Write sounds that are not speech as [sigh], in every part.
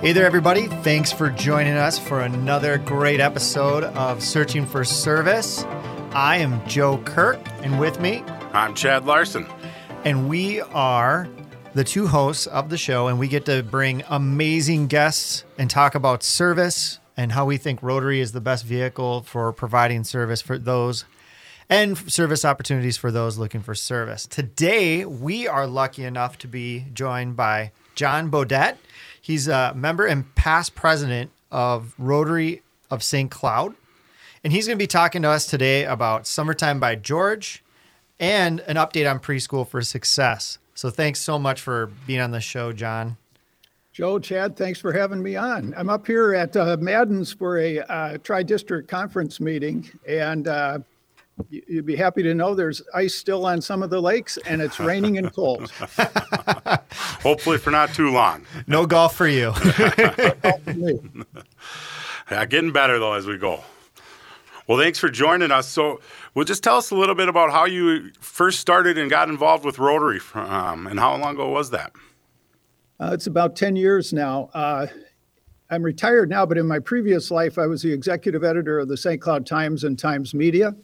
Hey there, everybody. Thanks for joining us for another great episode of Searching for Service. I am Joe Kirk, and with me, I'm Chad Larson. And we are the two hosts of the show, and we get to bring amazing guests and talk about service and how we think Rotary is the best vehicle for providing service for those and service opportunities for those looking for service. Today, we are lucky enough to be joined by John Bodette. He's a member and past president of Rotary of St. Cloud. And he's going to be talking to us today about Summertime by George and an update on preschool for success. So thanks so much for being on the show, John. Joe, Chad, thanks for having me on. I'm up here at uh, Madden's for a uh, tri district conference meeting, and uh, you'd be happy to know there's ice still on some of the lakes and it's raining and cold. [laughs] Hopefully for not too long. No golf for you. [laughs] yeah, getting better though as we go. Well, thanks for joining us. So, well, just tell us a little bit about how you first started and got involved with Rotary, um, and how long ago was that? Uh, it's about 10 years now. Uh, I'm retired now, but in my previous life, I was the executive editor of the St. Cloud Times and Times Media.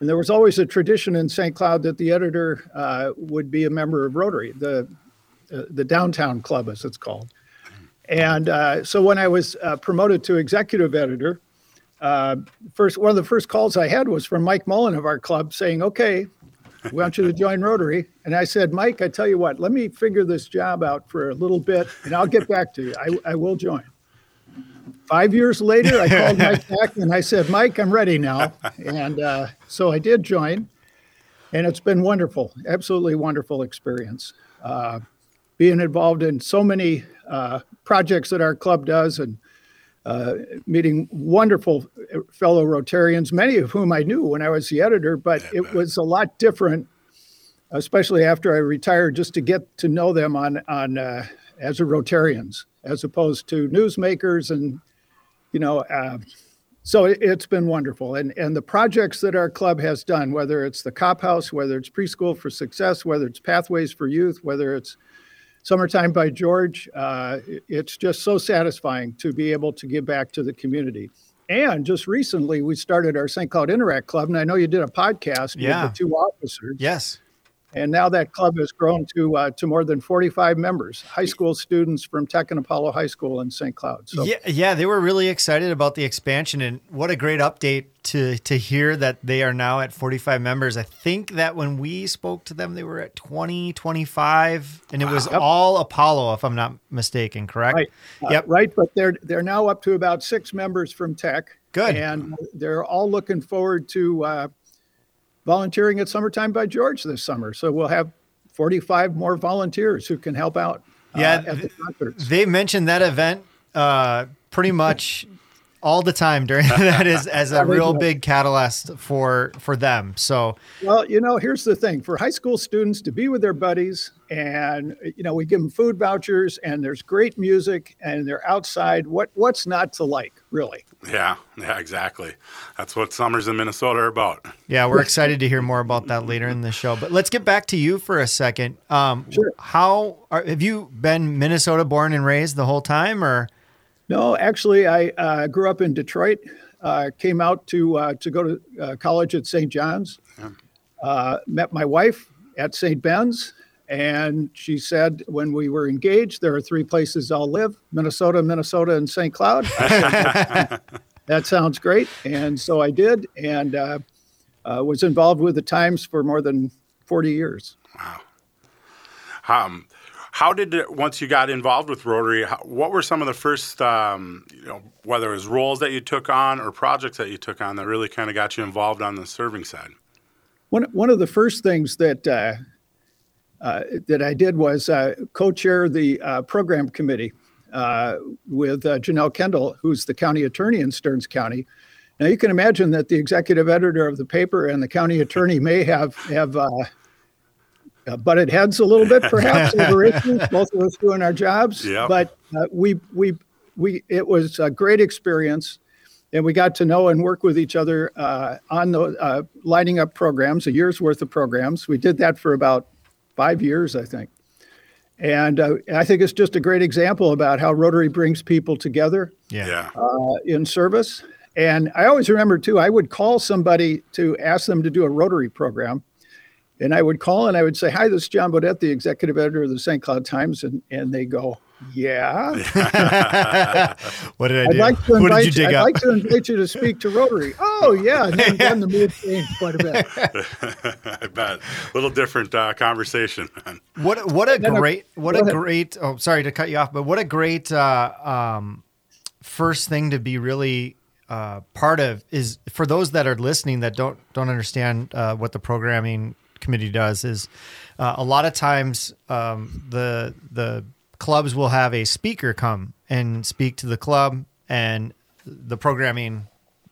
And there was always a tradition in St. Cloud that the editor uh, would be a member of Rotary, the, uh, the downtown club, as it's called. And uh, so when I was uh, promoted to executive editor, uh, first one of the first calls I had was from Mike Mullen of our club saying, "Okay, we want you to join Rotary." And I said, "Mike, I tell you what, let me figure this job out for a little bit, and I'll get back to you. I, I will join." Five years later, I called [laughs] Mike back and I said, Mike, I'm ready now. And uh, so I did join, and it's been wonderful, absolutely wonderful experience. Uh, being involved in so many uh, projects that our club does and uh, meeting wonderful fellow Rotarians, many of whom I knew when I was the editor, but it was a lot different, especially after I retired, just to get to know them on, on uh, as a Rotarians, as opposed to newsmakers and you know, uh, so it, has been wonderful. And and the projects that our club has done, whether it's the Cop House, whether it's Preschool for Success, whether it's Pathways for Youth, whether it's Summertime by George, uh, it's just so satisfying to be able to give back to the community. And just recently, we started our St. Cloud Interact Club, and I know you did a podcast yeah. with the two officers. Yes. And now that club has grown to uh, to more than 45 members, high school students from Tech and Apollo High School in St. Cloud. So yeah, yeah, they were really excited about the expansion, and what a great update to to hear that they are now at 45 members. I think that when we spoke to them, they were at 20, 25, and it was all Apollo, if I'm not mistaken. Correct? Right. Uh, yep. Right, but they're they're now up to about six members from Tech. Good. And they're all looking forward to. Uh, volunteering at Summertime by George this summer. So we'll have 45 more volunteers who can help out. Uh, yeah, the they mentioned that event uh, pretty much all the time during [laughs] that is as a real big catalyst for for them. So well, you know, here's the thing: for high school students to be with their buddies, and you know, we give them food vouchers, and there's great music, and they're outside. What what's not to like, really? Yeah, yeah, exactly. That's what summers in Minnesota are about. Yeah, we're excited to hear more about that later in the show. But let's get back to you for a second. Um, sure. How are, have you been Minnesota born and raised the whole time, or? No, actually, I uh, grew up in Detroit. Uh, came out to uh, to go to uh, college at St. John's. Yeah. Uh, met my wife at St. Ben's, and she said when we were engaged, there are three places I'll live: Minnesota, Minnesota, and St. Cloud. [laughs] that sounds great, and so I did, and uh, was involved with the Times for more than forty years. Wow. Um, how did it, once you got involved with Rotary? How, what were some of the first, um, you know, whether it was roles that you took on or projects that you took on that really kind of got you involved on the serving side? One one of the first things that uh, uh, that I did was uh, co-chair the uh, program committee uh, with uh, Janelle Kendall, who's the county attorney in Stearns County. Now you can imagine that the executive editor of the paper and the county attorney may have have uh, butted heads a little bit, perhaps [laughs] over issues. Both of us doing our jobs, yep. but uh, we we we it was a great experience, and we got to know and work with each other uh, on the uh, lining up programs, a year's worth of programs. We did that for about five years, I think, And uh, I think it's just a great example about how Rotary brings people together Yeah. Yeah. uh, in service. And I always remember too, I would call somebody to ask them to do a Rotary program. And I would call and I would say, Hi, this is John Bodette, the executive editor of the St. Cloud Times. And, and they go, Yeah. [laughs] what did I I'd do? like to what invite did you you, dig I'd like to invite you to speak to Rotary. Oh yeah. And then, then the mood changed quite a bit. I bet. A little different uh, conversation. What what a Then a- great what a ahead. great oh sorry to cut you off, but what a great uh, um, first thing to be really uh, part of is for those that are listening that don't don't understand uh, what the programming committee does is uh, a lot of times um, the the clubs will have a speaker come and speak to the club and the programming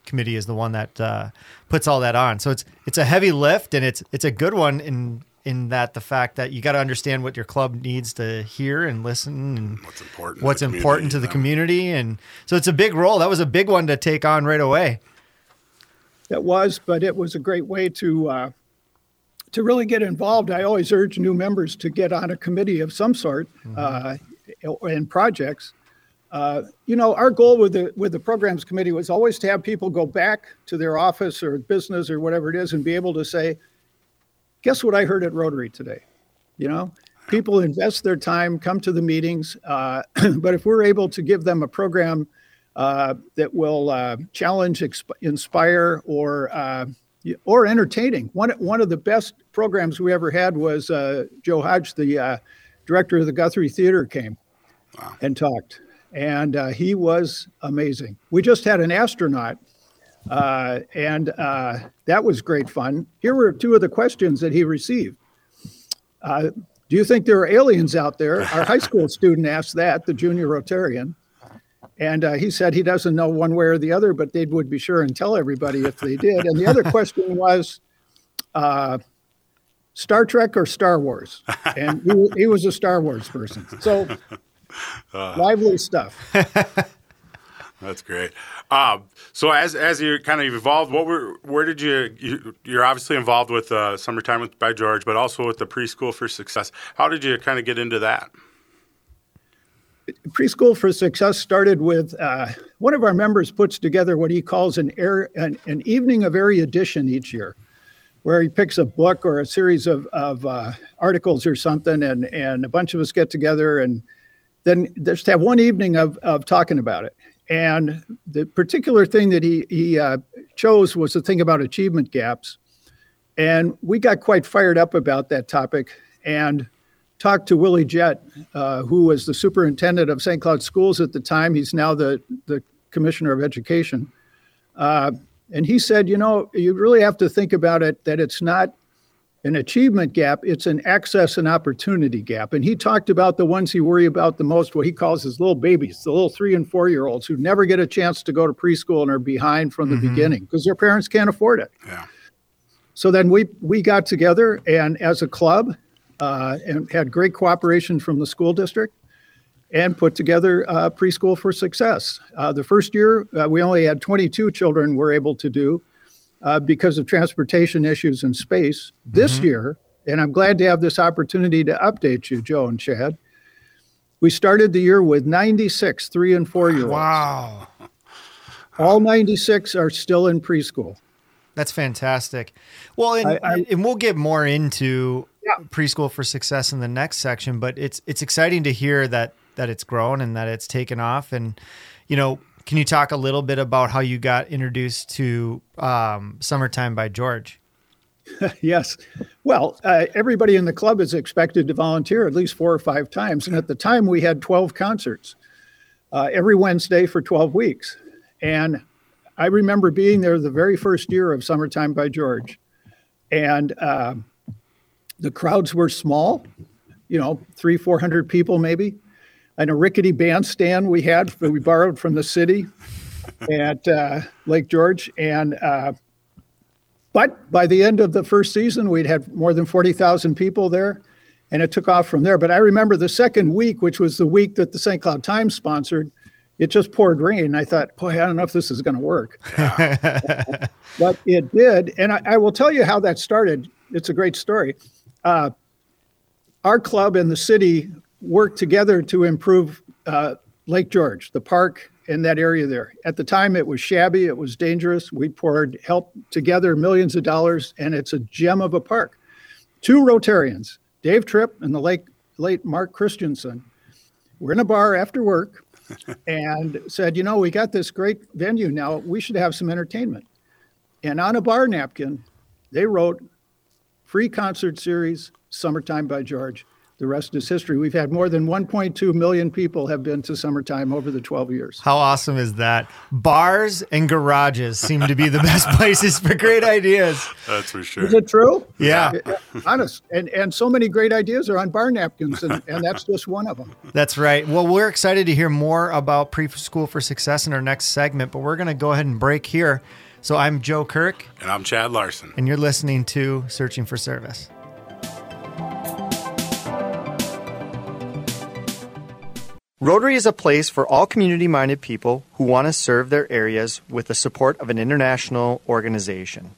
committee is the one that uh, puts all that on. So it's it's a heavy lift and it's it's a good one in in that the fact that you got to understand what your club needs to hear and listen and What's important? to what's the important to the community, community and so it's a big role. That was a big one to take on right away. It was, but it was a great way to uh, to really get involved. I always urge new members to get on a committee of some sort uh, in projects. Uh, you know, our goal with the with the programs committee was always to have people go back to their office or business or whatever it is and be able to say, "Guess what I heard at Rotary today?" You know, people invest their time, come to the meetings, uh, [clears throat] but if we're able to give them a program uh, that will uh, challenge, exp- inspire, or uh, or entertaining. One one of the best programs we ever had was uh, Joe Hodge, the uh, director of the Guthrie Theater, came and talked, and uh, he was amazing. We just had an astronaut, uh, and uh, that was great fun. Here were two of the questions that he received. Uh, do you think there are aliens out there? Our high school [laughs] student asked that, the junior Rotarian. And uh, he said he doesn't know one way or the other, but they would be sure and tell everybody if they did. And the other question was uh, Star Trek or Star Wars? And he, he was a Star Wars person. So lively stuff. [laughs] That's great. Um, so as as you kind of evolved, what were where did you, you you're obviously involved with uh, summertime with, by George, but also with the preschool for success. How did you kind of get into that? Preschool for Success started with uh, one of our members puts together what he calls an, air, an, an evening of erudition each year, where he picks a book or a series of, of uh, articles or something, and, and a bunch of us get together and then just have one evening of, of talking about it. And the particular thing that he, he uh, chose was the thing about achievement gaps. And we got quite fired up about that topic and talked to Willie Jett, uh, who was the superintendent of St. Cloud Schools at the time. He's now the, the commissioner of education. Uh, and he said, you know, you really have to think about it that it's not an achievement gap, it's an access and opportunity gap. And he talked about the ones he worry about the most, what he calls his little babies, the little three and four year olds who never get a chance to go to preschool and are behind from the beginning because their parents can't afford it. Yeah. So then we we got together and as a club, uh, and had great cooperation from the school district, and put together uh, preschool for success. Uh, the first year uh, we only had 22 children were able to do uh, because of transportation issues and space. This year, and I'm glad to have this opportunity to update you, Joe and Chad. We started the year with 96 three and four year olds. Wow. All 96 are still in preschool. That's fantastic. Well, and, I- I- and we'll get more into Yeah. preschool for success in the next section, but it's it's exciting to hear that that it's grown and that it's taken off. And you know, can you talk a little bit about how you got introduced to um, "Summertime" by George? [laughs] Yes. Well, uh, everybody in the club is expected to volunteer at least four or five times. And at the time, we had 12 concerts uh, every Wednesday for 12 weeks. And I remember being there the very first year of Summertime by George. And uh, the crowds were small, you know, three, 400 people maybe. And a rickety bandstand we had, that we borrowed from the city at uh, Lake George. And uh, but by the end of the first season, we'd had more than 40,000 people there, and it took off from there. But I remember the second week, which was the week that the St. Cloud Times sponsored, it just poured rain. I thought, boy, I don't know if this is going to work. [laughs] but it did. And I, I will tell you how that started. It's a great story. Uh, our club and the city worked together to improve uh, Lake George, the park in that area there. At the time, it was shabby, it was dangerous. We poured help together millions of dollars, and it's a gem of a park. Two Rotarians, Dave Tripp and the late, late Mark Christensen, were in a bar after work [laughs] and said, You know, we got this great venue now. We should have some entertainment. And on a bar napkin, they wrote free concert series, Summertime by George. The rest is history. We've had more than 1.2 million people have been to Summertime over the 12 years. How awesome is that? Bars and garages seem to be the best [laughs] places for great ideas. That's for sure. Is it true? Yeah. Honest. And and so many great ideas are on bar napkins, and, and that's just one of them. That's right. Well, we're excited to hear more about Preschool for Success in our next segment, but we're going to go ahead and break here. So I'm Joe Kirk. And I'm Chad Larson. And you're listening to Searching for Service. Rotary is a place for all community minded people who want to serve their areas with the support of an international organization.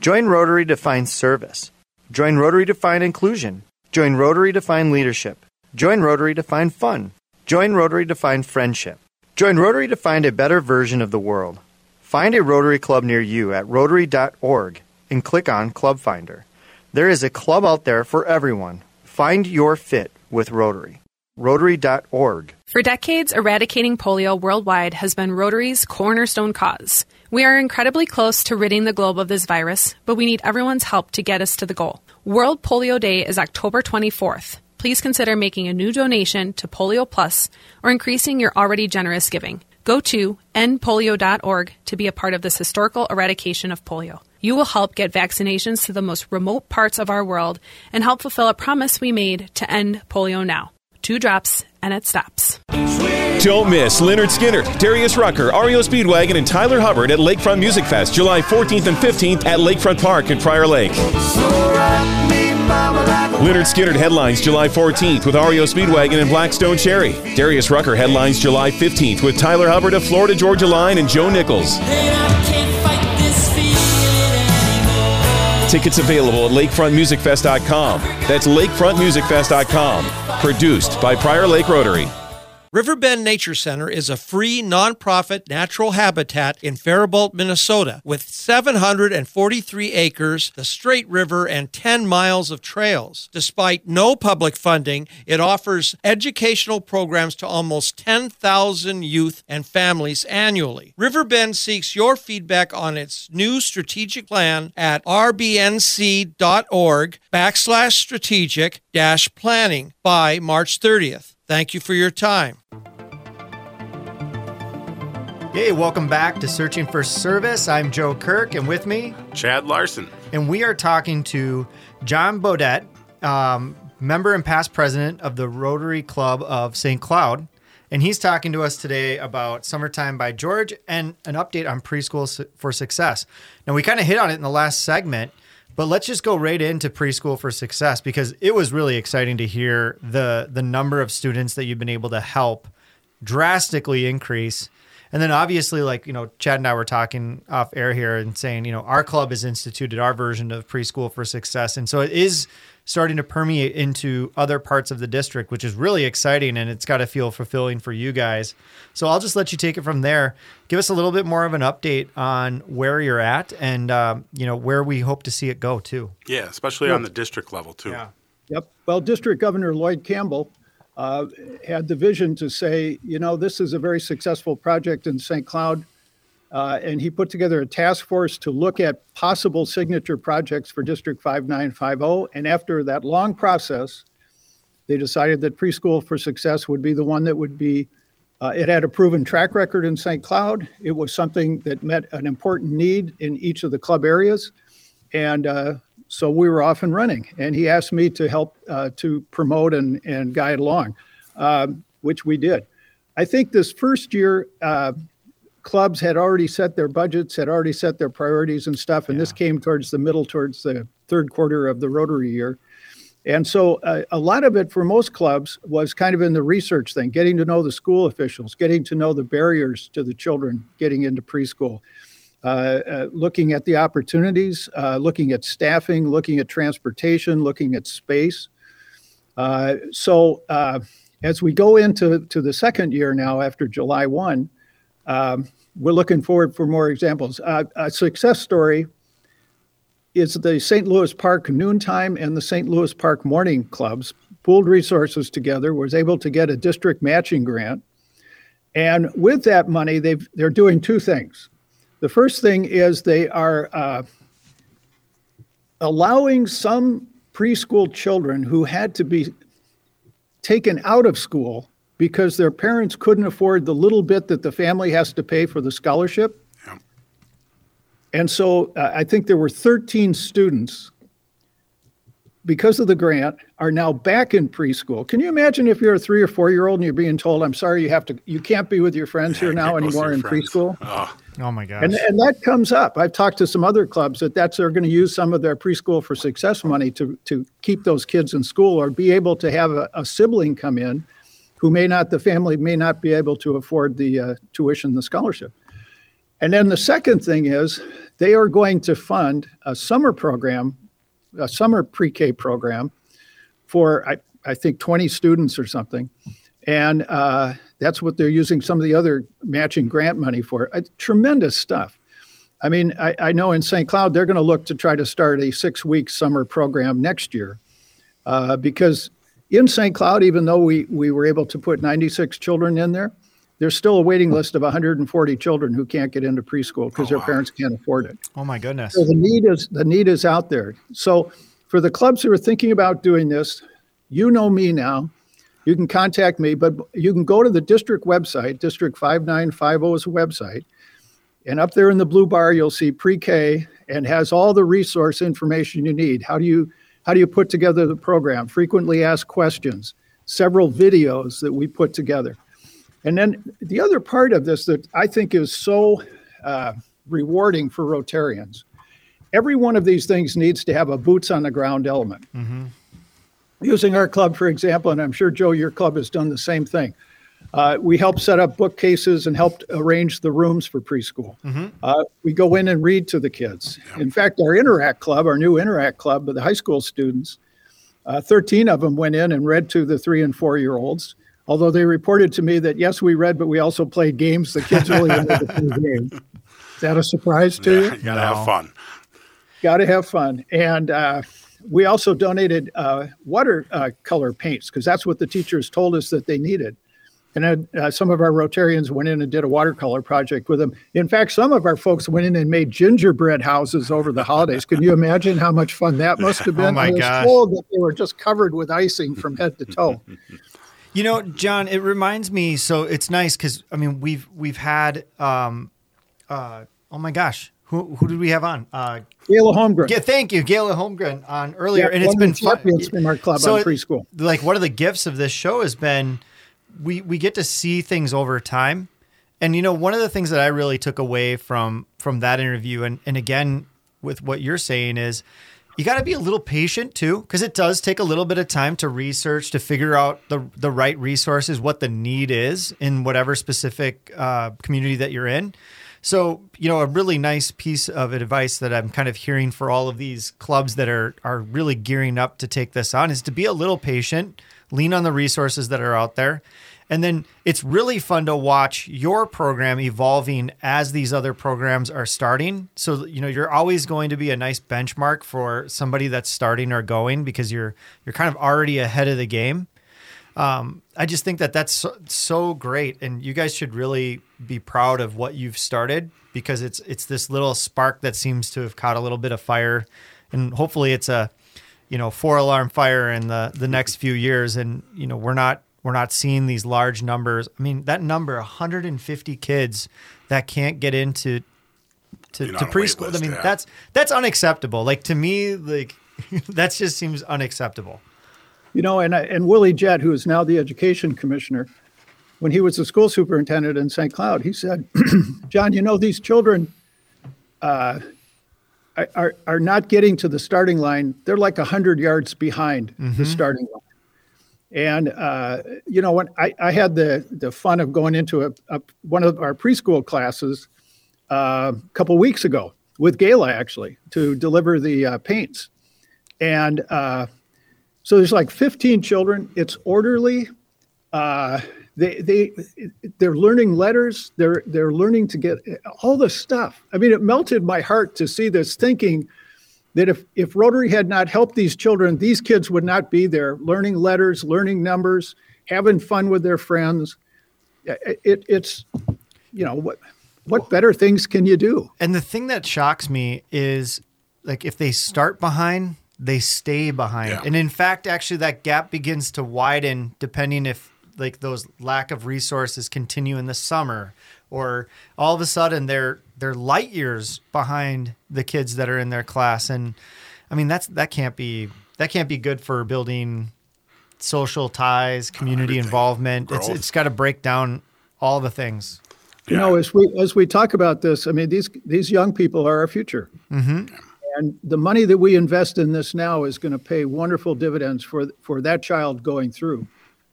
Join Rotary to find service. Join Rotary to find inclusion. Join Rotary to find leadership. Join Rotary to find fun. Join Rotary to find friendship. Join Rotary to find a better version of the world. Find a Rotary Club near you at rotary.org and click on Club Finder. There is a club out there for everyone. Find your fit with Rotary. Rotary.org. For decades, eradicating polio worldwide has been Rotary's cornerstone cause. We are incredibly close to ridding the globe of this virus, but we need everyone's help to get us to the goal. World Polio Day is October 24th. Please consider making a new donation to Polio Plus or increasing your already generous giving. Go to endpolio.org to be a part of this historical eradication of polio. You will help get vaccinations to the most remote parts of our world and help fulfill a promise we made to end polio now two drops, and it stops. Don't miss Lynyrd Skynyrd, Darius Rucker, REO Speedwagon, and Tyler Hubbard at Lakefront Music Fest, July 14th and 15th at Lakefront Park in Prior Lake. Lynyrd Skynyrd headlines July 14th with REO Speedwagon and Blackstone Cherry. Darius Rucker headlines July 15th with Tyler Hubbard of Florida Georgia Line and Joe Nichols. Tickets available at lakefrontmusicfest.com. That's lakefrontmusicfest.com. Produced by Prior Lake Rotary. Riverbend Nature Center is a free nonprofit natural habitat in Faribault, Minnesota, with 743 acres, the Straight River, and 10 miles of trails. Despite no public funding, it offers educational programs to almost 10,000 youth and families annually. Riverbend seeks your feedback on its new strategic plan at rbnc.org backslash strategic dash planning by March 30th. Thank you for your time. Hey, welcome back to Searching for Service. I'm Joe Kirk, and with me, Chad Larson. And we are talking to John Bodette, um, member and past president of the Rotary Club of St. Cloud. And he's talking to us today about Summertime by George and an update on Preschool for Success. Now, we kind of hit on it in the last segment, but let's just go right into preschool for success because it was really exciting to hear the the number of students that you've been able to help drastically increase. And then obviously, like, you know, Chad and I were talking off air here and saying, you know, our club has instituted our version of preschool for success. And so it is starting to permeate into other parts of the district, which is really exciting and it's got to feel fulfilling for you guys. So I'll just let you take it from there. Give us a little bit more of an update on where you're at and um, you know where we hope to see it go too. Yeah, especially on the district level too. Yeah. Yep. Well, District Governor Lloyd Campbell uh, had the vision to say, you know, this is a very successful project in St. Cloud. Uh, and he put together a task force to look at possible signature projects for District 5950. And after that long process, they decided that Preschool for Success would be the one that would be. Uh, it had a proven track record in St. Cloud. It was something that met an important need in each of the club areas. And uh, so we were off and running. And he asked me to help uh, to promote and, and guide along, um, which we did. I think this first year, uh, clubs had already set their budgets, had already set their priorities and stuff. And yeah. this came towards the middle, towards the third quarter of the Rotary year. And so uh, a lot of it for most clubs was kind of in the research thing, getting to know the school officials, getting to know the barriers to the children getting into preschool, uh, uh, looking at the opportunities, uh, looking at staffing, looking at transportation, looking at space. Uh, so uh, as we go into to the second year now after July 1, um, we're looking forward for more examples. Uh, a success story is the St. Louis Park Noontime and the St. Louis Park Morning Clubs pooled resources together, was able to get a district matching grant. And with that money, they've, they're doing two things. The first thing is they are uh, allowing some preschool children who had to be taken out of school because their parents couldn't afford the little bit that the family has to pay for the scholarship. Yeah. And so uh, I think there were 13 students because of the grant are now back in preschool. Can you imagine if you're a 3 or 4 year old and you're being told I'm sorry you have to you can't be with your friends here [laughs] now Can't go see anymore in friends. preschool? Oh, Oh my gosh. And, and that comes up. I've talked to some other clubs that that's they're going to use some of their preschool for success money to to keep those kids in school or be able to have a, a sibling come in who may not the family may not be able to afford the uh, tuition the scholarship. And then the second thing is they are going to fund a summer program, a summer pre-K program for I, I think 20 students or something. And uh, that's what they're using some of the other matching grant money for. Uh, tremendous stuff. I mean, I, I know in St. Cloud, they're going to look to try to start a six week summer program next year uh, because in St. Cloud, even though we, we were able to put 96 children in there, there's still a waiting list of 140 children who can't get into preschool because oh, their parents can't afford it. oh my goodness. So the need is the need is out there. So for the clubs who are thinking about doing this, you know me now. You can contact me, but you can go to the district website, District 5950's website, and up there in the blue bar you'll see pre-K and has all the resource information you need. How do you how do you put together the program? Frequently asked questions, several videos that we put together. And then the other part of this that I think is so uh, rewarding for Rotarians, every one of these things needs to have a boots on the ground element. Using our club, for example, and I'm sure, Joe, your club has done the same thing. Uh, we helped set up bookcases and helped arrange the rooms for preschool. Uh, we go in and read to the kids. In fact, our Interact Club, our new Interact Club, with the high school students, uh, 13 of them went in and read to the three and four year olds. Although they reported to me that yes, we read, but we also played games. The kids really wanted to play games. Is that a surprise to you? you gotta have fun. Got to have fun. And uh, we also donated uh, watercolor paints because that's what the teachers told us that they needed. And then, uh, some of our Rotarians went in and did a watercolor project with them. In fact, some of our folks went in and made gingerbread houses over the holidays. Can you imagine how much fun that [laughs] must have been? my I was gosh. told that they were just covered with icing from head to toe. [laughs] You know, John, it reminds me. So it's nice because I mean we've we've had. um uh Oh my gosh, who who did we have on? Uh Gayla Holmgren. yeah, thank you, Gayla Holmgren on earlier, Yeah, and it's one been of the fun. from our club on it- preschool. Like one of the gifts of this show has been we we get to see things over time. And you know, one of the things that I really took away from from that interview and and again with what you're saying is you got to be a little patient too because it does take a little bit of time to research to figure out the the right resources what the need is in whatever specific uh, community that you're in so you know a really nice piece of advice that i'm kind of hearing for all of these clubs that are are really gearing up to take this on is to be a little patient lean on the resources that are out there and then it's really fun to watch your program evolving as these other programs are starting. So, you know, you're always going to be a nice benchmark for somebody that's starting or going because you're you're kind of already ahead of the game. Um, I just think that that's so, so great, and you guys should really be proud of what you've started because it's it's this little spark that seems to have caught a little bit of fire, and hopefully it's a you know four alarm fire in the the next few years, and you know we're not we're not seeing these large numbers. I mean that number 150 kids that can't get into to, to on a preschool. I mean yeah. that's that's unacceptable. Like to me, like [laughs] that just seems unacceptable. You know, and and Willie Jett, who is now the education commissioner, when he was the school superintendent in St. Cloud, he said, [clears throat] "John, you know these children uh, are- are not getting to the starting line. They're like hundred yards behind the starting line." And uh, you know, when I, I had the the fun of going into a, a one of our preschool classes uh, a couple weeks ago with Gayla, actually to deliver the uh, paints, and uh, so there's like 15 children. It's orderly. They they they're learning letters. They're they're learning to get all the stuff. I mean, it melted my heart to see this, thinking that if if Rotary had not helped these children, these kids would not be there, learning letters, learning numbers, having fun with their friends. It, it it's you know what what better things can you do? And the thing that shocks me is like if they start behind, they stay behind. Yeah. And in fact, actually that gap begins to widen depending if like those lack of resources continue in the summer or all of a sudden they're they're light years behind the kids that are in their class and I mean that's that can't be that can't be good for building social ties, community Everything. involvement. It's it's got to break down all the things. You know, as we as we talk about this, I mean these these young people are our future, mm-hmm. and the money that we invest in this now is going to pay wonderful dividends for for that child going through.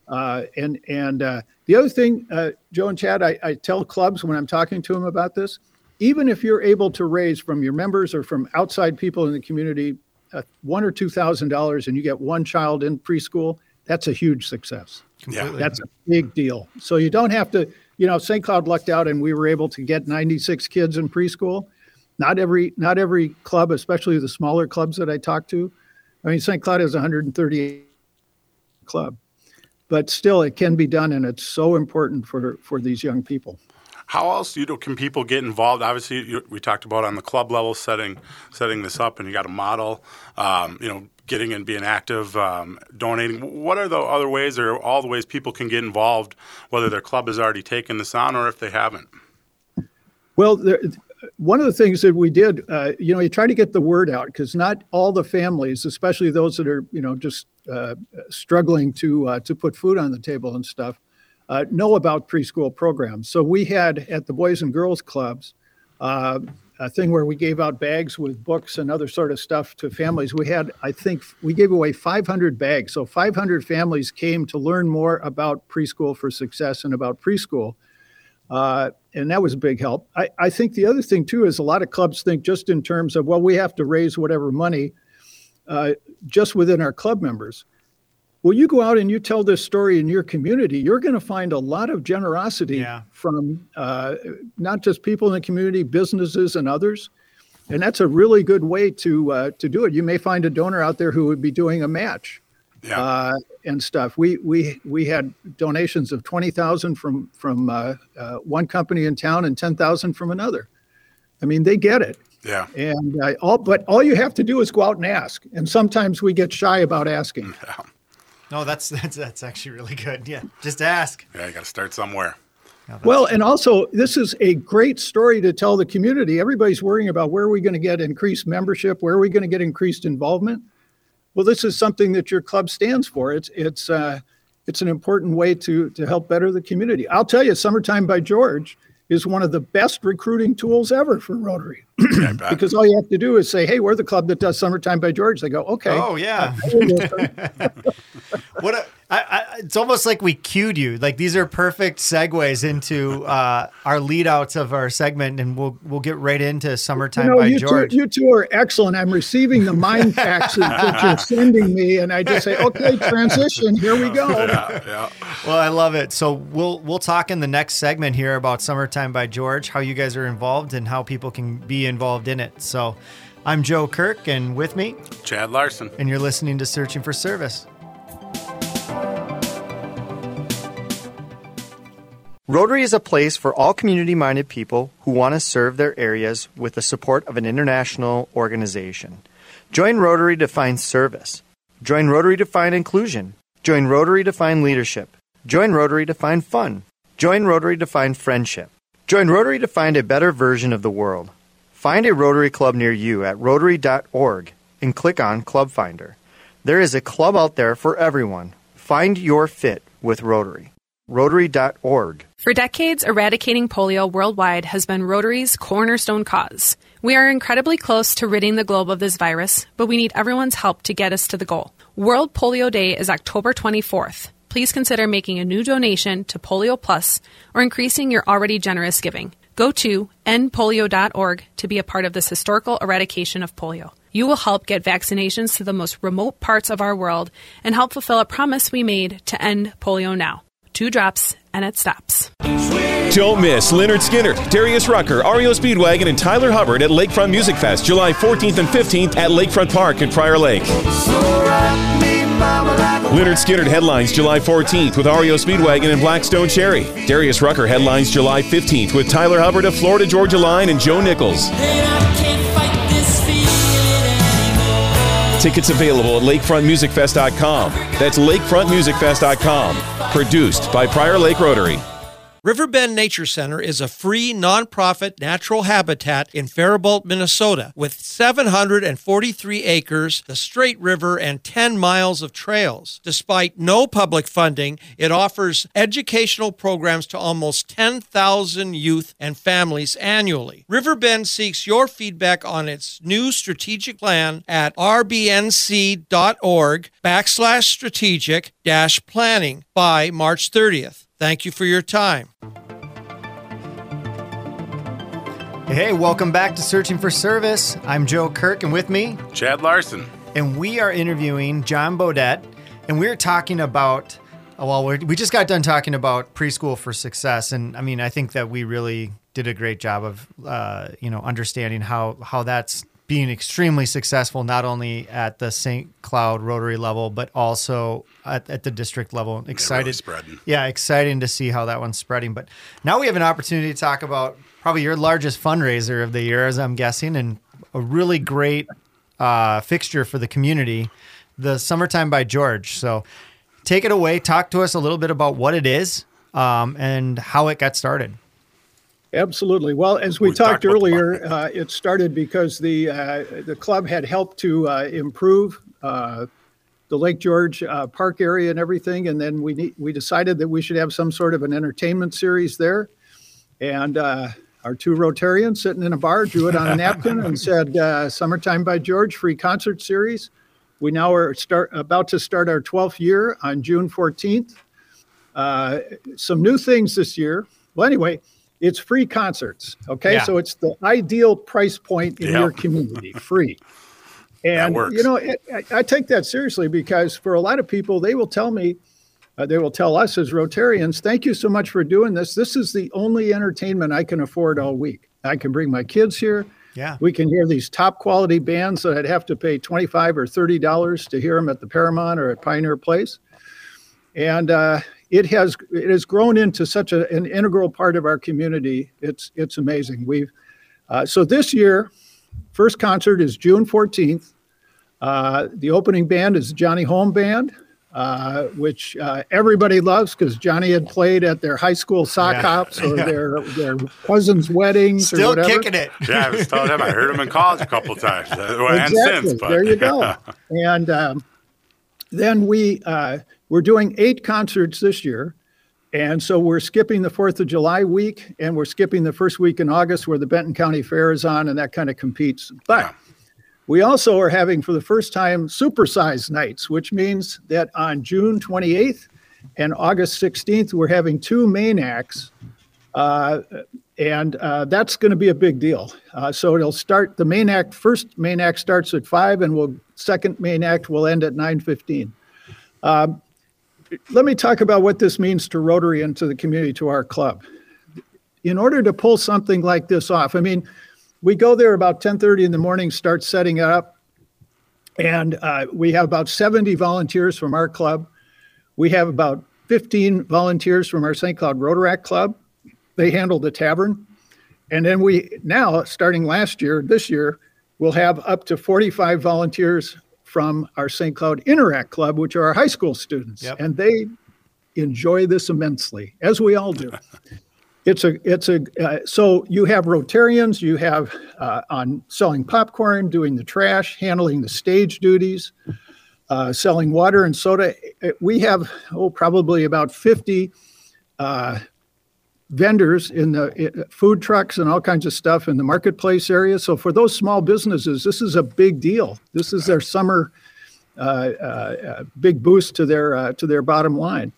Uh, and and uh, the other thing, uh, Joe and Chad, I, I tell clubs when I'm talking to them about this, even if you're able to raise from your members or from outside people in the community uh, one or two thousand dollars, and you get one child in preschool, that's a huge success. Yeah. That's a big deal. So you don't have to, you know, St. Cloud lucked out and we were able to get 96 kids in preschool. Not every not every club, especially the smaller clubs that I talk to. I mean, St. Cloud has 138 club. But still it can be done and it's so important for for these young people. How else you know, can people get involved? Obviously, you, we talked about on the club level setting setting this up, and you got a model. Um, you know, getting and being active, um, donating. What are the other ways, or all the ways people can get involved, whether their club has already taken this on or if they haven't? Well, there, one of the things that we did, uh, you know, you try to get the word out because not all the families, especially those that are, you know, just uh, struggling to uh, to put food on the table and stuff, uh, know about preschool programs. So we had at the Boys and Girls Clubs uh, a thing where we gave out bags with books and other sort of stuff to families. We had, I think, we gave away 500 bags. So 500 families came to learn more about preschool for success and about preschool. And that was a big help. I, I think the other thing too is a lot of clubs think just in terms of well, we have to raise whatever money uh, just within our club members. Well, you go out and you tell this story in your community, you're going to find a lot of generosity Yeah. from uh, not just people in the community, businesses, and others. And that's a really good way to uh, to do it. You may find a donor out there who would be doing a match Yeah, uh, and stuff. We we we had donations of twenty thousand from from uh, uh, one company in town and ten thousand from another. I mean, they get it, yeah, and uh, all but all you have to do is go out and ask. And sometimes we get shy about asking. [laughs] No, that's that's that's actually really good. Yeah, just ask. yeah. You got to start somewhere. Well, and also this is a great story to tell the community. Everybody's worrying about where are we going to get increased membership, where are we going to get increased involvement. Well, this is something that your club stands for. It's it's uh, it's an important way to to help better the community. I'll tell you, "Summertime by George" is one of the best recruiting tools ever for Rotary Yeah, [clears throat] I bet. because all you have to do is say, "Hey, we're the club that does "Summertime by George." They go, "Okay." Oh yeah. [laughs] yeah. [laughs] What a, I, I, it's almost like we cued you. Like these are perfect segues into uh, our lead outs of our segment, and we'll we'll get right into summertime You know, by you George. Two, you two are excellent. I'm receiving the mind [laughs] faxes that you're sending me, and I just say, "Okay, transition. Here we go." yeah, yeah. well, I love it. So we'll we'll talk in the next segment here about summertime by George, how you guys are involved, and how people can be involved in it. So. I'm Joe Kirk, and with me, Chad Larson. and you're listening to Searching for Service. Rotary is a place for all community minded people who want to serve their areas with the support of an international organization. Join Rotary to find service. Join Rotary to find inclusion. Join Rotary to find leadership. Join Rotary to find fun. Join Rotary to find friendship. Join Rotary to find a better version of the world. Find a Rotary Club near you at rotary.org and click on Club Finder. There is a club out there for everyone. Find your fit with Rotary. Rotary.org. For decades, eradicating polio worldwide has been Rotary's cornerstone cause. We are incredibly close to ridding the globe of this virus, but we need everyone's help to get us to the goal. World Polio Day is October 24th. Please consider making a new donation to Polio Plus or increasing your already generous giving. Go to endpolio.org to be a part of this historical eradication of polio. You will help get vaccinations to the most remote parts of our world and help fulfill a promise we made to end polio now. Two drops and it stops. Don't miss Lynyrd Skynyrd, Darius Rucker, REO Speedwagon, and Tyler Hubbard at Lakefront Music Fest, July 14th and 15th at Lakefront Park in Prior Lake. Lynyrd Skynyrd headlines July 14th with REO Speedwagon and Blackstone Cherry. Darius Rucker headlines July 15th with Tyler Hubbard of Florida Georgia Line and Joe Nichols. Tickets available at lakefrontmusicfest.com. That's lakefrontmusicfest.com. Produced by Prior Lake Rotary. Riverbend Nature Center is a free nonprofit natural habitat in Faribault, Minnesota, with 743 acres, the Straight River, and 10 miles of trails. Despite no public funding, it offers educational programs to almost 10,000 youth and families annually. Riverbend seeks your feedback on its new strategic plan at rbnc.org backslash strategic dash planning by March 30th. Thank you for your time. Hey, welcome back to Searching for Service. I'm Joe Kirk, and with me, Chad Larson. and we are interviewing John Bodette, and we're talking about. Well, we're, we just got done talking about preschool for success, and I mean, I think that we really did a great job of, uh, you know, understanding how how that's being extremely successful, not only at the St. Cloud Rotary level, but also at, at the district level. Excited, spreading. yeah, exciting to see how that one's spreading. But now we have an opportunity to talk about probably your largest fundraiser of the year, as I'm guessing, and a really great uh, fixture for the community, the Summertime by George. So take it away. Talk to us a little bit about what it is um, and how it got started. Absolutely. Well, as we, We talked, talked earlier, uh, it started because the uh, the club had helped to uh, improve uh, the Lake George uh, Park area and everything, and then we need, we decided that we should have some sort of an entertainment series there, and uh, our two Rotarians sitting in a bar drew it on a napkin and [laughs] said, uh, "Summertime by George, free concert series." We now are start about to start our 12th year on June 14th. Uh, some new things this year. Well, anyway, it's free concerts. Okay, Yeah. so it's the ideal price point in your community, free. [laughs] And you know, it, I, I take that seriously because for a lot of people, they will tell me, uh, they will tell us as Rotarians, "Thank you so much for doing this. This is the only entertainment I can afford all week. I can bring my kids here. Yeah. We can hear these top quality bands that I'd have to pay twenty five or thirty dollars to hear them at the Paramount or at Pioneer Place." and uh, it has it has grown into such a, an integral part of our community. It's it's amazing. We've uh, so this year, first concert is June fourteenth. Uh, the opening band is Johnny Holm Band, uh, which uh, everybody loves because Johnny had played at their high school sock Yeah. hops or [laughs] their their cousins' weddings. or Still whatever. kicking it. Yeah, I was telling him I heard him in college a couple times, uh, well, and exactly. since. But there you go. [laughs] and um, then we uh, we're doing eight concerts this year, and so we're skipping the Fourth of July week, and we're skipping the first week in August where the Benton County Fair is on, and that kind of competes. But we also are having for the first time supersize nights, which means that on June 28th and August 16th we're having two main acts. Uh, and uh, that's going to be a big deal. Uh, so it'll start. The main act first main act starts at five, and will second main act will end at nine fifteen. Um, let me talk about what this means to Rotary and to the community, to our club. In order to pull something like this off, I mean, we go there about ten thirty in the morning, start setting it up, and uh, we have about seventy volunteers from our club. We have about fifteen volunteers from our St. Cloud Rotaract Club they handle the tavern. And then we now, starting last year, this year, we'll have up to 45 volunteers from our St. Cloud Interact Club, which are our high school students. Yep. And they enjoy this immensely, as we all do. [laughs] It's a, it's a, uh, so you have Rotarians, you have uh, on selling popcorn, doing the trash, handling the stage duties, uh, selling water and soda. We have, oh, probably about 50 uh, vendors in the food trucks and all kinds of stuff in the marketplace area. So for those small businesses, this is a big deal. This is their summer uh, uh, uh, big boost to their uh, to their bottom line.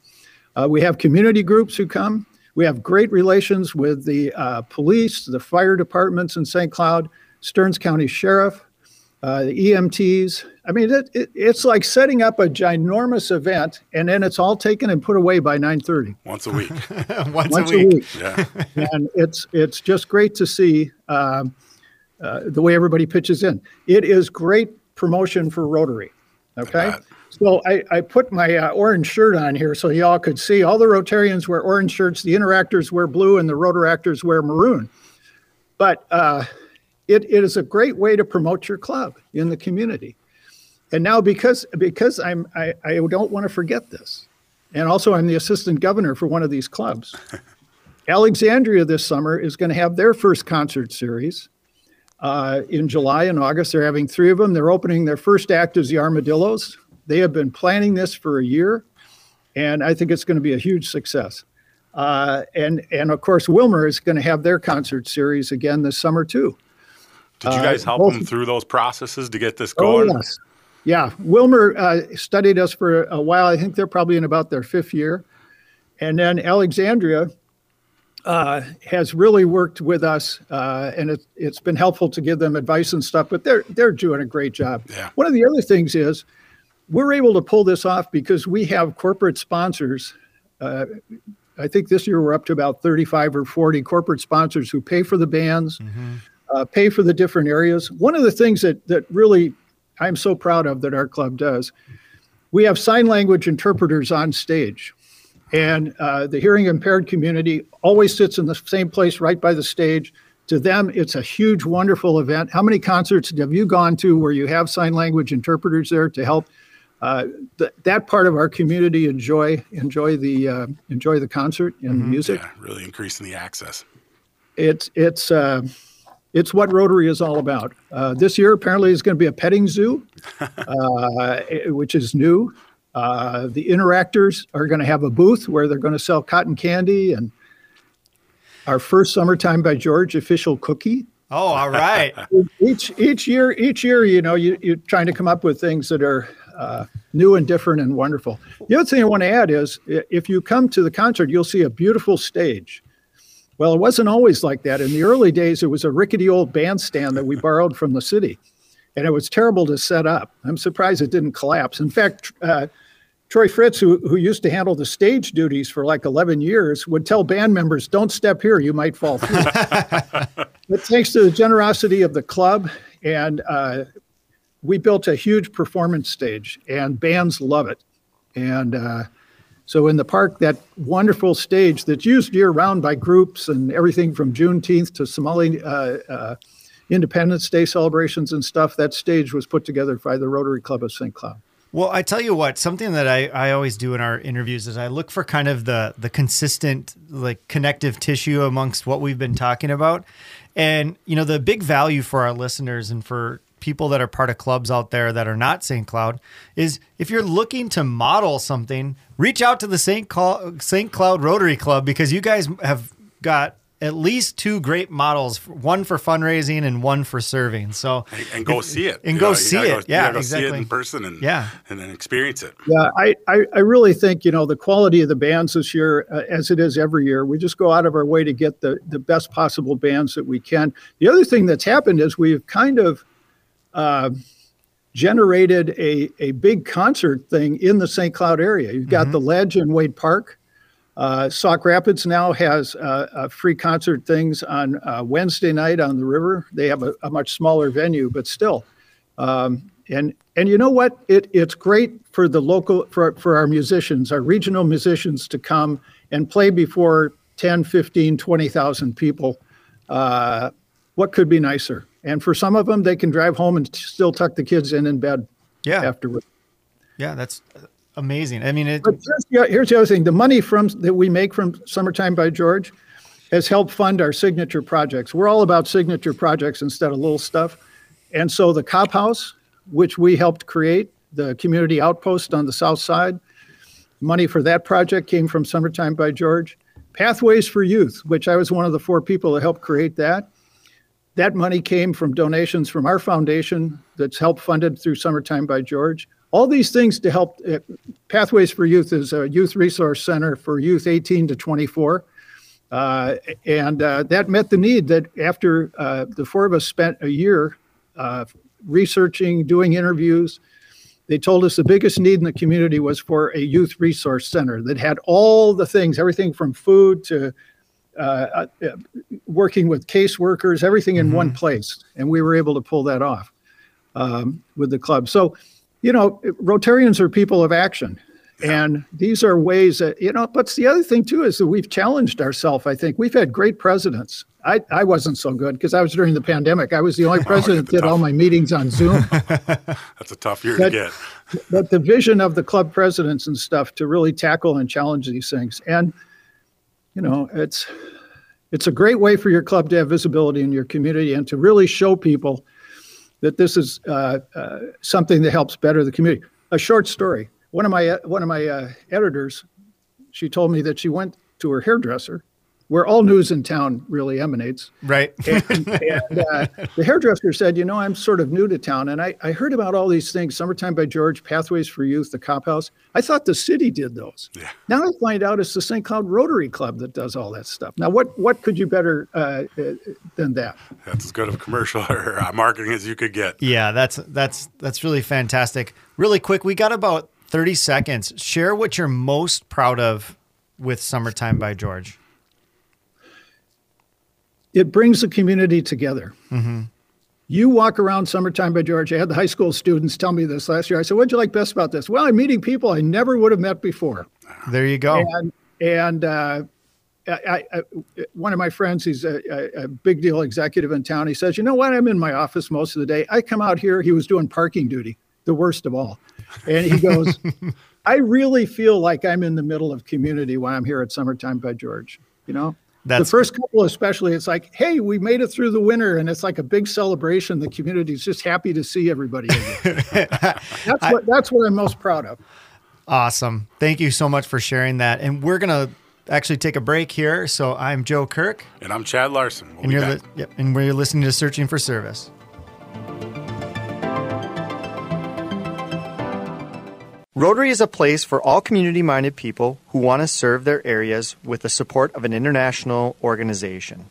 Uh, we have community groups who come. We have great relations with the uh, police, the fire departments in St. Cloud, Stearns County Sheriff. Uh, the EMTs. I mean, it, it, it's like setting up a ginormous event, and then it's all taken and put away by 9:30 Once a week. [laughs] [laughs] Once, once a week. yeah. [laughs] and it's it's just great to see um, uh, the way everybody pitches in. It is great promotion for Rotary. Okay, so I, I put my uh, orange shirt on here so y'all could see. All the Rotarians wear orange shirts, the Interactors wear blue, and the Rotaractors wear maroon. But uh, it, it is a great way to promote your club in the community. And now because because I'm I, I don't want to forget this, and also I'm the assistant governor for one of these clubs. [laughs] Alexandria this summer is going to have their first concert series uh, in July and August. They're having three of them. They're opening their first act as the Armadillos. They have been planning this for a year, and I think it's going to be a huge success. Uh, and and of course, Willmar is going to have their concert series again this summer too. Did you guys help them through those processes to get this Oh going? yes, yeah. Willmar uh, studied us for a while. I think they're probably in about their fifth year, and then Alexandria uh, has really worked with us, uh, and it, it's been helpful to give them advice and stuff. But they're they're doing a great job. Yeah. One of the other things is we're able to pull this off because we have corporate sponsors. Uh, I think this year we're up to about 35 or 40 corporate sponsors who pay for the bands, uh, pay for the different areas. One of the things that that really I'm so proud of that our club does, we have sign language interpreters on stage, and uh, the hearing impaired community always sits in the same place right by the stage. To them, it's a huge, wonderful event. How many concerts have you gone to where you have sign language interpreters there to help uh, th- that part of our community enjoy enjoy the uh, enjoy the concert and the music? Yeah, really increasing the access. it's it's uh, it's what Rotary is all about. Uh, this year, apparently, is going to be a petting zoo, [laughs] uh, which is new. Uh, the interactors are going to have a booth where they're going to sell cotton candy and our first summertime by George official cookie. Oh, all right. [laughs] Each each year, each year, you know, you, you're trying to come up with things that are uh, new and different and wonderful. The other thing I want to add is, if you come to the concert, you'll see a beautiful stage. Well, it wasn't always like that. In the early days, it was a rickety old bandstand that we [laughs] borrowed from the city, and it was terrible to set up. I'm surprised it didn't collapse. In fact, uh, Troy Fritz, who, who used to handle the stage duties for like 11 years, would tell band members, "Don't step here; you might fall through." [laughs] but thanks to the generosity of the club, and uh, we built a huge performance stage, and bands love it. And uh, so in the park, that wonderful stage that's used year round by groups and everything from Juneteenth to Somali uh, uh, Independence Day celebrations and stuff, that stage was put together by the Rotary Club of St. Cloud. Well, I tell you what, something that I, I always do in our interviews is I look for kind of the the consistent like connective tissue amongst what we've been talking about. And you know, the big value for our listeners and for people that are part of clubs out there that are not St. Cloud is if you're looking to model something, reach out to the St. Cloud, St. Cloud Rotary Club because you guys have got at least two great models, one for fundraising and one for serving. So And, and go see it. And You go know, see it. go- Yeah, gotta see it exactly. in person and Yeah. and then experience it. Yeah, I, I, I really think, you know, the quality of the bands this year, uh, as it is every year, we just go out of our way to get the, the best possible bands that we can. The other thing that's happened is we've kind of uh, generated a, a big concert thing in the St. Cloud area. You've got the Ledge in Waite Park. Uh, Sauk Rapids now has uh, uh, free concert things on uh, Wednesday night on the river. They have a, a much smaller venue, but still. Um, and and you know what? It it's great for the local for for our musicians, our regional musicians to come and play before 10, 15, 20,000 people. Uh, what could be nicer? And for some of them, they can drive home and still tuck the kids in in bed yeah, afterward. yeah, that's amazing. I mean, it, But here's the, here's the other thing: the money from that we make from Summertime by George has helped fund our signature projects. We're all about signature projects instead of little stuff. And so the Cop House, which we helped create, the community outpost on the south side, money for that project came from Summertime by George. Pathways for Youth, which I was one of the four people that helped create that. That money came from donations from our foundation that's helped funded through Summertime by George. All these things to help. uh, Pathways for Youth is a youth resource center for youth 18 to 24. Uh, and uh, that met the need that after uh, the four of us spent a year uh, researching, doing interviews. They told us the biggest need in the community was for a youth resource center that had all the things, everything from food to uh, uh, working with caseworkers, everything in one place. And we were able to pull that off um, with the club. So, you know, Rotarians are people of action. And these are ways that, you know, but the other thing too is that we've challenged ourselves. I think we've had great presidents. I, I wasn't so good because I was during the pandemic. I was the only [laughs] president that did all my meetings on Zoom. [laughs] That's a tough year to get. but the vision of the club presidents and stuff to really tackle and challenge these things. And, you know, it's it's a great way for your club to have visibility in your community and to really show people that this is uh, uh, something that helps better the community. A short story. One of my one of my uh, editors, she told me that she went to her hairdresser, where all news in town really emanates. Right. And, and uh, the hairdresser said, "You know, I'm sort of new to town, and I, I heard about all these things: Summertime by George, Pathways for Youth, the Cop House. I thought the city did those. Yeah. Now I find out it's the St. Cloud Rotary Club that does all that stuff. Now, what what could you better uh, uh, than that? That's as good of commercial [laughs] or uh, marketing as you could get. Yeah, that's that's that's really fantastic. Really quick, we got about 30 seconds. Share what you're most proud of with Summertime by George. It brings the community together. You walk around summertime by George. I had the high school students tell me this last year. I said, "What'd you like best about this?" Well, I'm meeting people I never would have met before. There you go. and and uh, I, I, one of my friends, he's a, a, a big deal executive in town. He says, "You know what? I'm in my office most of the day. I come out here. He was doing parking duty, the worst of all, and he goes." [laughs] I really feel like I'm in the middle of community when I'm here at Summertime by George. You know, That's- the first couple, especially, it's like, hey, we made it through the winter, and it's like a big celebration. The community is just happy to see everybody. Again. [laughs] that's what that's what I'm most proud of. Awesome. Thank you so much for sharing that. And we're going to actually take a break here. So I'm Joe Kirk, And I'm Chad Larson. We'll and be you're li- yep, and we're listening to Searching for Service. Rotary is a place for all community minded people who want to serve their areas with the support of an international organization.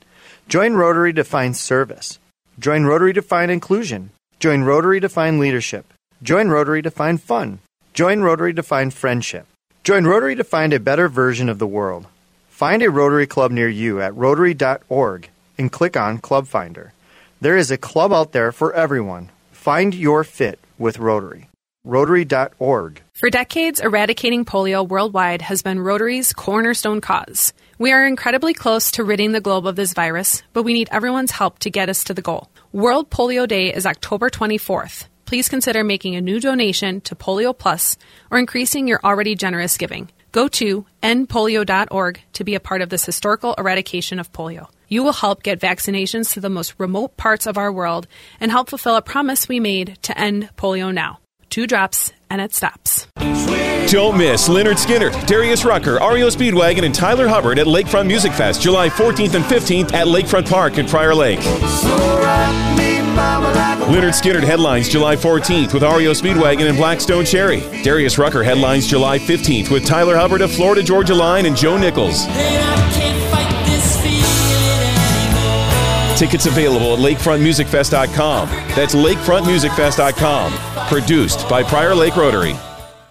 Join Rotary to find service. Join Rotary to find inclusion. Join Rotary to find leadership. Join Rotary to find fun. Join Rotary to find friendship. Join Rotary to find a better version of the world. Find a Rotary Club near you at rotary.org and click on Club Finder. There is a club out there for everyone. Find your fit with Rotary. Rotary.org. For decades, eradicating polio worldwide has been Rotary's cornerstone cause. We are incredibly close to ridding the globe of this virus, but we need everyone's help to get us to the goal. World Polio Day is October 24th. Please consider making a new donation to Polio Plus or increasing your already generous giving. Go to endpolio.org to be a part of this historical eradication of polio. You will help get vaccinations to the most remote parts of our world and help fulfill a promise we made to end polio now. Two drops and it stops. Don't miss Lynyrd Skynyrd, Darius Rucker, REO Speedwagon, and Tyler Hubbard at Lakefront Music Fest, July 14th and 15th at Lakefront Park in Prior Lake. Lynyrd Skynyrd headlines July 14th with REO Speedwagon and Black Stone Cherry. Darius Rucker headlines July 15th with Tyler Hubbard of Florida Georgia Line and Joe Nichols. Tickets available at lakefrontmusicfest.com. That's lakefrontmusicfest.com. Produced by Prior Lake Rotary.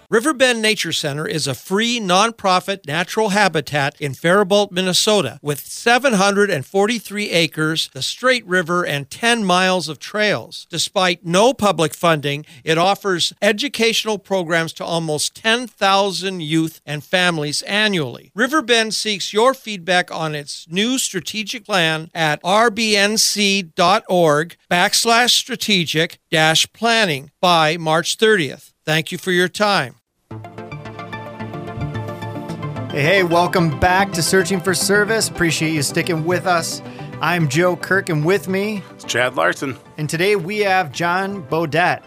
Riverbend Nature Center is a free nonprofit natural habitat in Faribault, Minnesota, with 743 acres, the Straight River, and 10 miles of trails. Despite no public funding, it offers educational programs to almost 10,000 youth and families annually. Riverbend seeks your feedback on its new strategic plan at rbnc.org backslash strategic dash planning by March 30th. Thank you for your time. Hey, hey, welcome back to Searching for Service. Appreciate you sticking with us. I'm Joe Kirk, and with me, It's Chad Larson. and today we have John Bodette.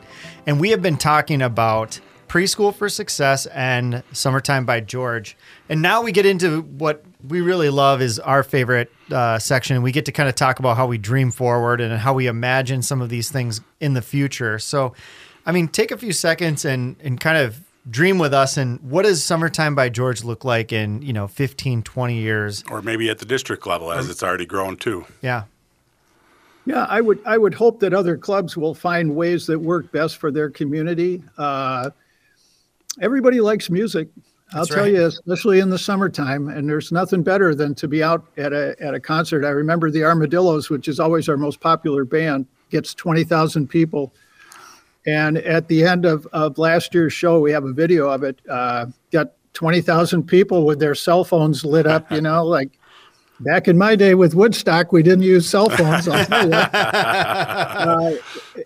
And we have been talking about preschool for success and summertime by George. And now we get into what we really love is our favorite uh, section. We get to kind of talk about how we dream forward and how we imagine some of these things in the future. So, I mean, take a few seconds and, and kind of dream with us. And what does summertime by George look like in, you know, 15, 20 years? Or maybe at the district level as it's already grown too. Yeah. Yeah, I would I would hope that other clubs will find ways that work best for their community. Uh, everybody likes music. I'll That's tell right. you, especially in the summertime, and there's nothing better than to be out at a at a concert. I remember the Armadillos, which is always our most popular band, gets twenty thousand people. And at the end of, of last year's show, we have a video of it. Uh, got twenty thousand people with their cell phones lit up. You know, [laughs] like back in my day with Woodstock, we didn't use cell phones. I'll tell you. [laughs] uh,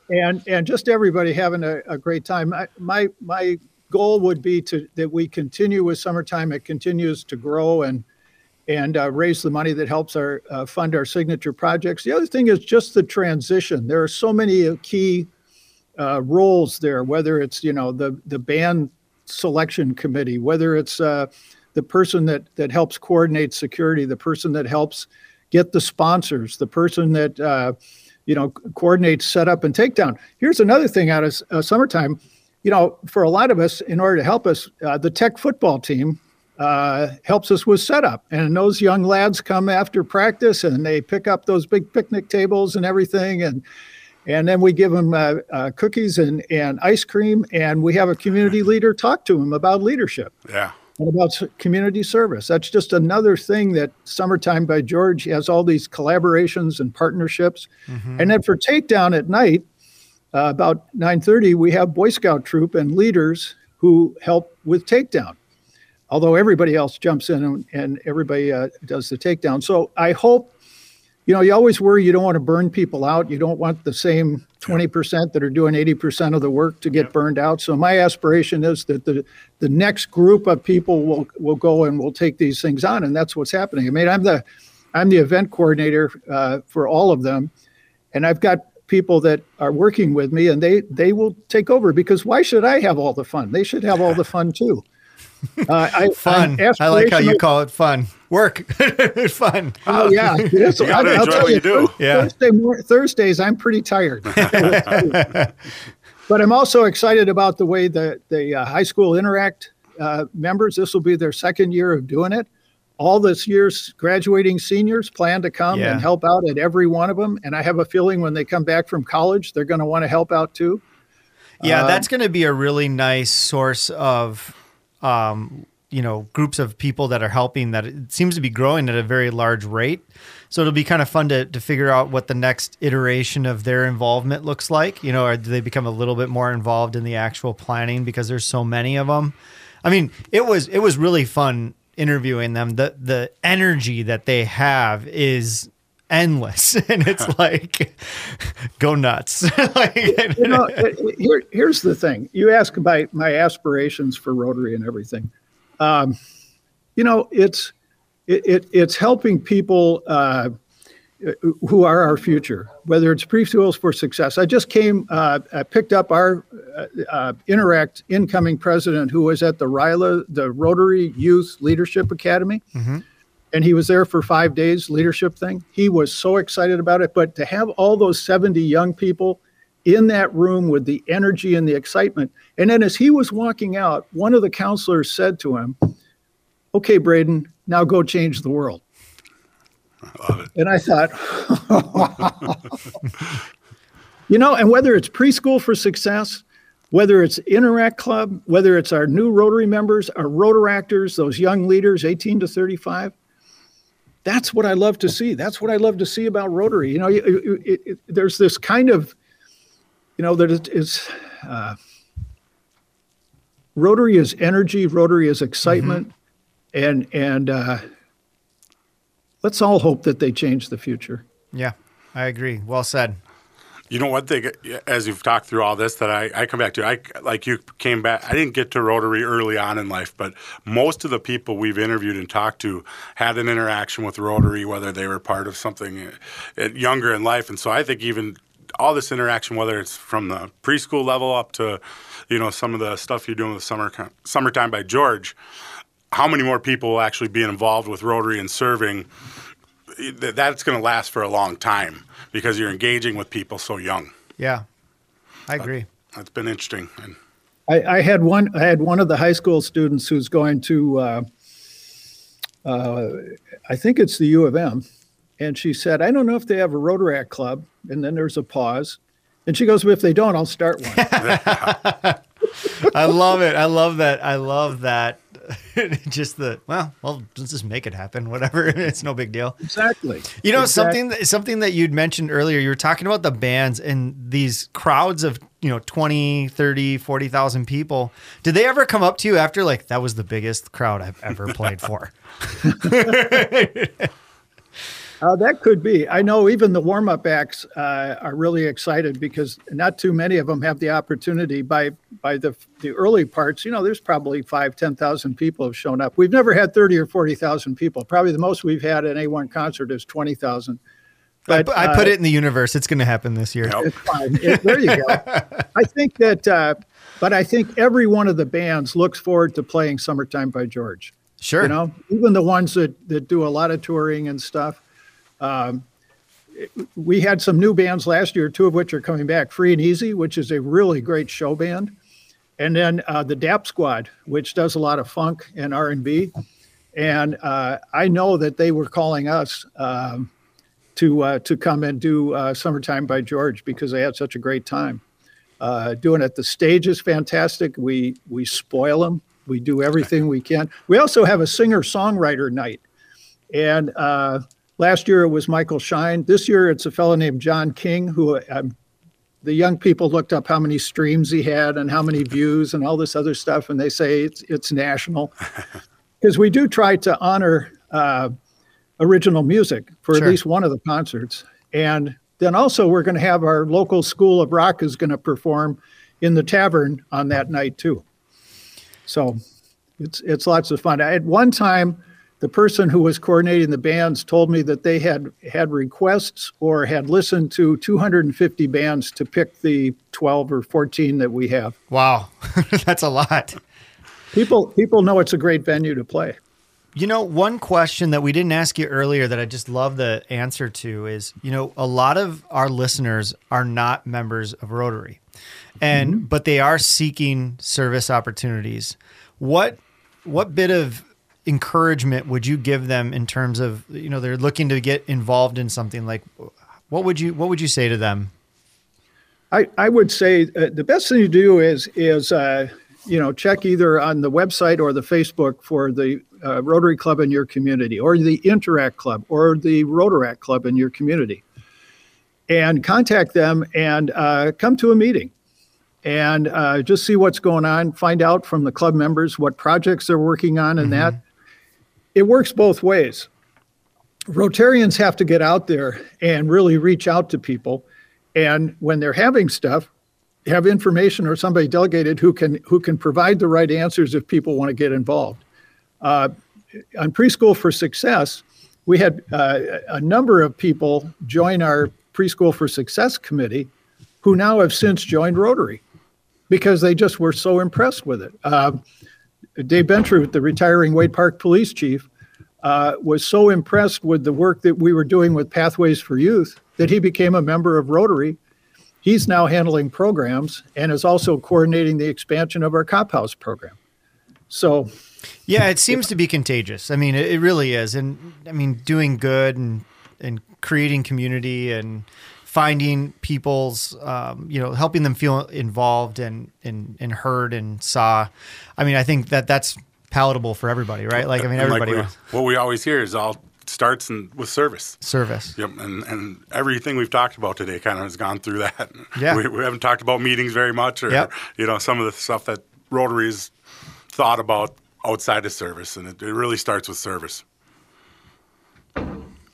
and and just everybody having a, a great time. I, my my goal would be to that we continue with summertime. It continues to grow and and uh, raise the money that helps our uh, fund our signature projects. The other thing is just the transition. There are so many key uh, roles there, whether it's you know the the band selection committee, whether it's uh, the person that that helps coordinate security, the person that helps get the sponsors, the person that uh, you know coordinates setup and takedown. Here's another thing out of uh, summertime. You know, for a lot of us, in order to help us, uh, the tech football team uh, helps us with setup. And those young lads come after practice and they pick up those big picnic tables and everything. And and then we give them uh, uh, cookies and, and ice cream. And we have a community leader talk to them about leadership Yeah. and about community service. That's just another thing that Summertime by George has all these collaborations and partnerships. And then for Takedown at night, uh, about 9:30, we have Boy Scout troop and leaders who help with takedown. Although everybody else jumps in and, and everybody uh, does the takedown. So I hope, you know, you always worry you don't want to burn people out. You don't want the same 20% that are doing 80% of the work to get burned out. So my aspiration is that the the next group of people will will go and will take these things on, and that's what's happening. I mean, I'm the I'm the event coordinator uh, for all of them, and I've got people that are working with me, and they they will take over because why should I have all the fun? They should have all the [laughs] fun too. Uh, I, Fun. I'm I like how you call it fun. Work. [laughs] it's fun. Oh yeah, [laughs] Yes, You gotta I'll- I'll enjoy what you do. Yeah. Thursday Thursdays, I'm pretty tired. [laughs] but I'm also excited about the way the the uh, high school interact uh, members. This will be their second year of doing it. All this year's graduating seniors plan to come Yeah. and help out at every one of them. And I have a feeling when they come back from college, they're going to want to help out too. Yeah, that's going to be a really nice source of, um, you know, groups of people that are helping. That it seems to be growing at a very large rate. So it'll be kind of fun to to figure out what the next iteration of their involvement looks like. You know, or do they become a little bit more involved in the actual planning because there's so many of them. I mean, it was it was really fun interviewing them. The the energy that they have is endless [laughs] and it's [laughs] like go nuts [laughs] like, you know, here, here's the thing. You ask about my aspirations for Rotary and everything. Um, you know, it's it, it it's helping people uh, who are our future, whether it's preschools for success. I just came, uh, I picked up our uh, uh, Interact incoming president who was at the RYLA, the Rotary Youth Leadership Academy. And he was there for five days leadership thing. He was so excited about it. But to have all those 70 young people in that room with the energy and the excitement and then as he was walking out one of the counselors said to him okay braden now go change the world and i thought [laughs] you know and whether it's preschool for success whether it's Interact Club, whether it's our new Rotary members, our Rotaractors, those young leaders, 18 to 35, that's what I love to see. That's what I love to see about Rotary. You know, it, it, it, there's this kind of, you know, that it is. Uh, Rotary is energy. Rotary is excitement, and and uh, let's all hope that they change the future. yeah i agree well said You know what they as you've talked through all this that I, I come back to I like you came back I didn't get to Rotary early on in life but most of the people we've interviewed and talked to had an interaction with Rotary whether they were part of something uh, younger in life and so I think even all this interaction whether it's from the preschool level up to you know some of the stuff you're doing with summer summertime by George how many more people will actually be involved with Rotary and serving that's going to last for a long time because you're engaging with people so young. yeah i agree That's been interesting. And I, I had one. I had one of the high school students who's going to. Uh, uh, I think it's the U of M, And she said, I don't know if they have a Rotaract club. And then there's a pause. And she goes, well, if they don't, I'll start one. [laughs] I love it. I love that. I love that. [laughs] just the well, well, let's just make it happen. Whatever. [laughs] it's no big deal. exactly. You know, Exactly. something that, something that you'd mentioned earlier, you were talking about the bands and these crowds of, you know, 20, 30, 40,000 people. Did they ever come up to you after like that was the biggest crowd I've ever played for? Uh, that could be. I know even the warm up acts uh, are really excited because not too many of them have the opportunity. By by the the early parts, you know, there's probably five, ten thousand people have shown up. We've never had thirty or forty thousand people. Probably the most we've had at any one concert is twenty thousand. But I put uh, it in the universe. It's going to happen this year. It's fine. It- there you go. [laughs] I think that, uh, but I think every one of the bands looks forward to playing "Summertime" by George. Sure. You know, even the ones that that do a lot of touring and stuff. Um, we had some new bands last year, two of which are coming back. Free and Easy, which is a really great show band, and then uh, the Dap Squad, which does a lot of funk and R and B. And uh, I know that they were calling us um, to uh, to come and do uh, "Summertime" by George because they had such a great time uh, doing it. The stage is fantastic. We we spoil them. We do everything we can. We also have a singer songwriter night, and uh, last year it was Michael Shine. This year it's a fellow named John King who. Um, the young people looked up how many streams he had and how many views and all this other stuff, and they say it's it's national [laughs] because we do try to honor uh, original music for Sure. at least one of the concerts. And then also we're going to have our local school of rock is going to perform in the tavern on that night too. So it's it's lots of fun. At one time, the person who was coordinating the bands told me that they had had requests or had listened to 250 bands to pick the 12 or 14 that we have. Wow. [laughs] That's a lot. People people know it's a great venue to play. You know, one question that we didn't ask you earlier that I just love the answer to is, you know, a lot of our listeners are not members of Rotary. And mm-hmm. but they are seeking service opportunities. What what bit of encouragement would you give them in terms of, you know, they're looking to get involved in something like what would you what would you say to them? I, I would say uh, the best thing to do is is uh, you know check either on the website or the Facebook for the uh, Rotary Club in your community, or the Interact Club, or the Rotaract Club in your community, and contact them and uh, come to a meeting, and uh, just see what's going on. Find out from the club members what projects they're working on, and that it works both ways. Rotarians have to get out there and really reach out to people. And when they're having stuff have information or somebody delegated who can who can provide the right answers if people want to get involved. Uh, on preschool for success we had uh, a number of people join our preschool for success committee who now have since joined rotary because they just were so impressed with it. Uh, dave Bentrud the retiring Waite Park police chief uh, was so impressed with the work that we were doing with Pathways for Youth that he became a member of Rotary. He's now handling programs and is also coordinating the expansion of our Cop House program. So, Yeah, it seems to be contagious. I mean, it really is. And I mean, doing good and and creating community and finding people's, um, you know, helping them feel involved and, and and heard and saw. I mean, I think that that's palatable for everybody, right? Like, I mean, And like everybody we- what we always hear is all starts in, with service. service. Yep, and, and everything we've talked about today kind of has gone through that. Yeah. we, we haven't talked about meetings very much, or Yep. you know some of the stuff that Rotary's thought about outside of service, and it, it really starts with service.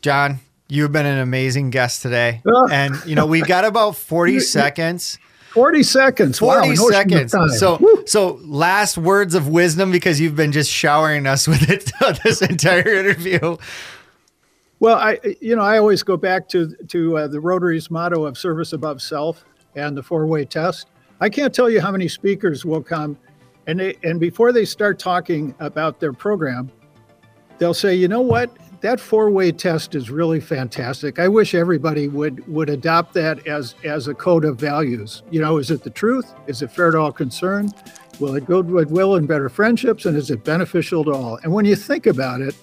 John, you've been an amazing guest today, Oh. [laughs] and you know we've got about [laughs] forty seconds. 40 seconds. 40 an ocean of seconds. So, Woo. so last words of wisdom because you've been just showering us with it [laughs] this entire interview. Well, I you know I always go back to to uh, the Rotary's motto of service above self and the four way test. I can't tell you how many speakers will come, and they and before they start talking about their program, they'll say, you know what, that four way test is really fantastic. I wish everybody would would adopt that as as a code of values. You know, is it the truth? Is it fair to all concerned? Will it build goodwill and better friendships? And is it beneficial to all? And when you think about it,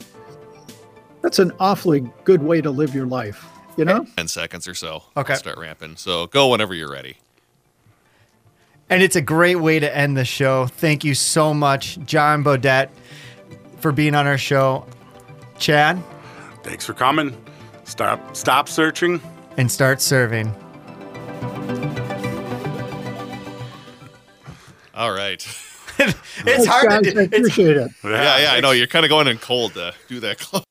That's an awfully good way to live your life, you know? 10 seconds or so. Okay. I'll Start ramping. So go whenever you're ready. And it's a great way to end the show. Thank you so much, John Bodette, for being on our show. Chad, Thanks for coming. Stop stop searching. and start serving. All right. [laughs] It's Thanks, hard guys. to I do. It's appreciate it. Yeah, yeah, I know. You're kind of going in cold to do that.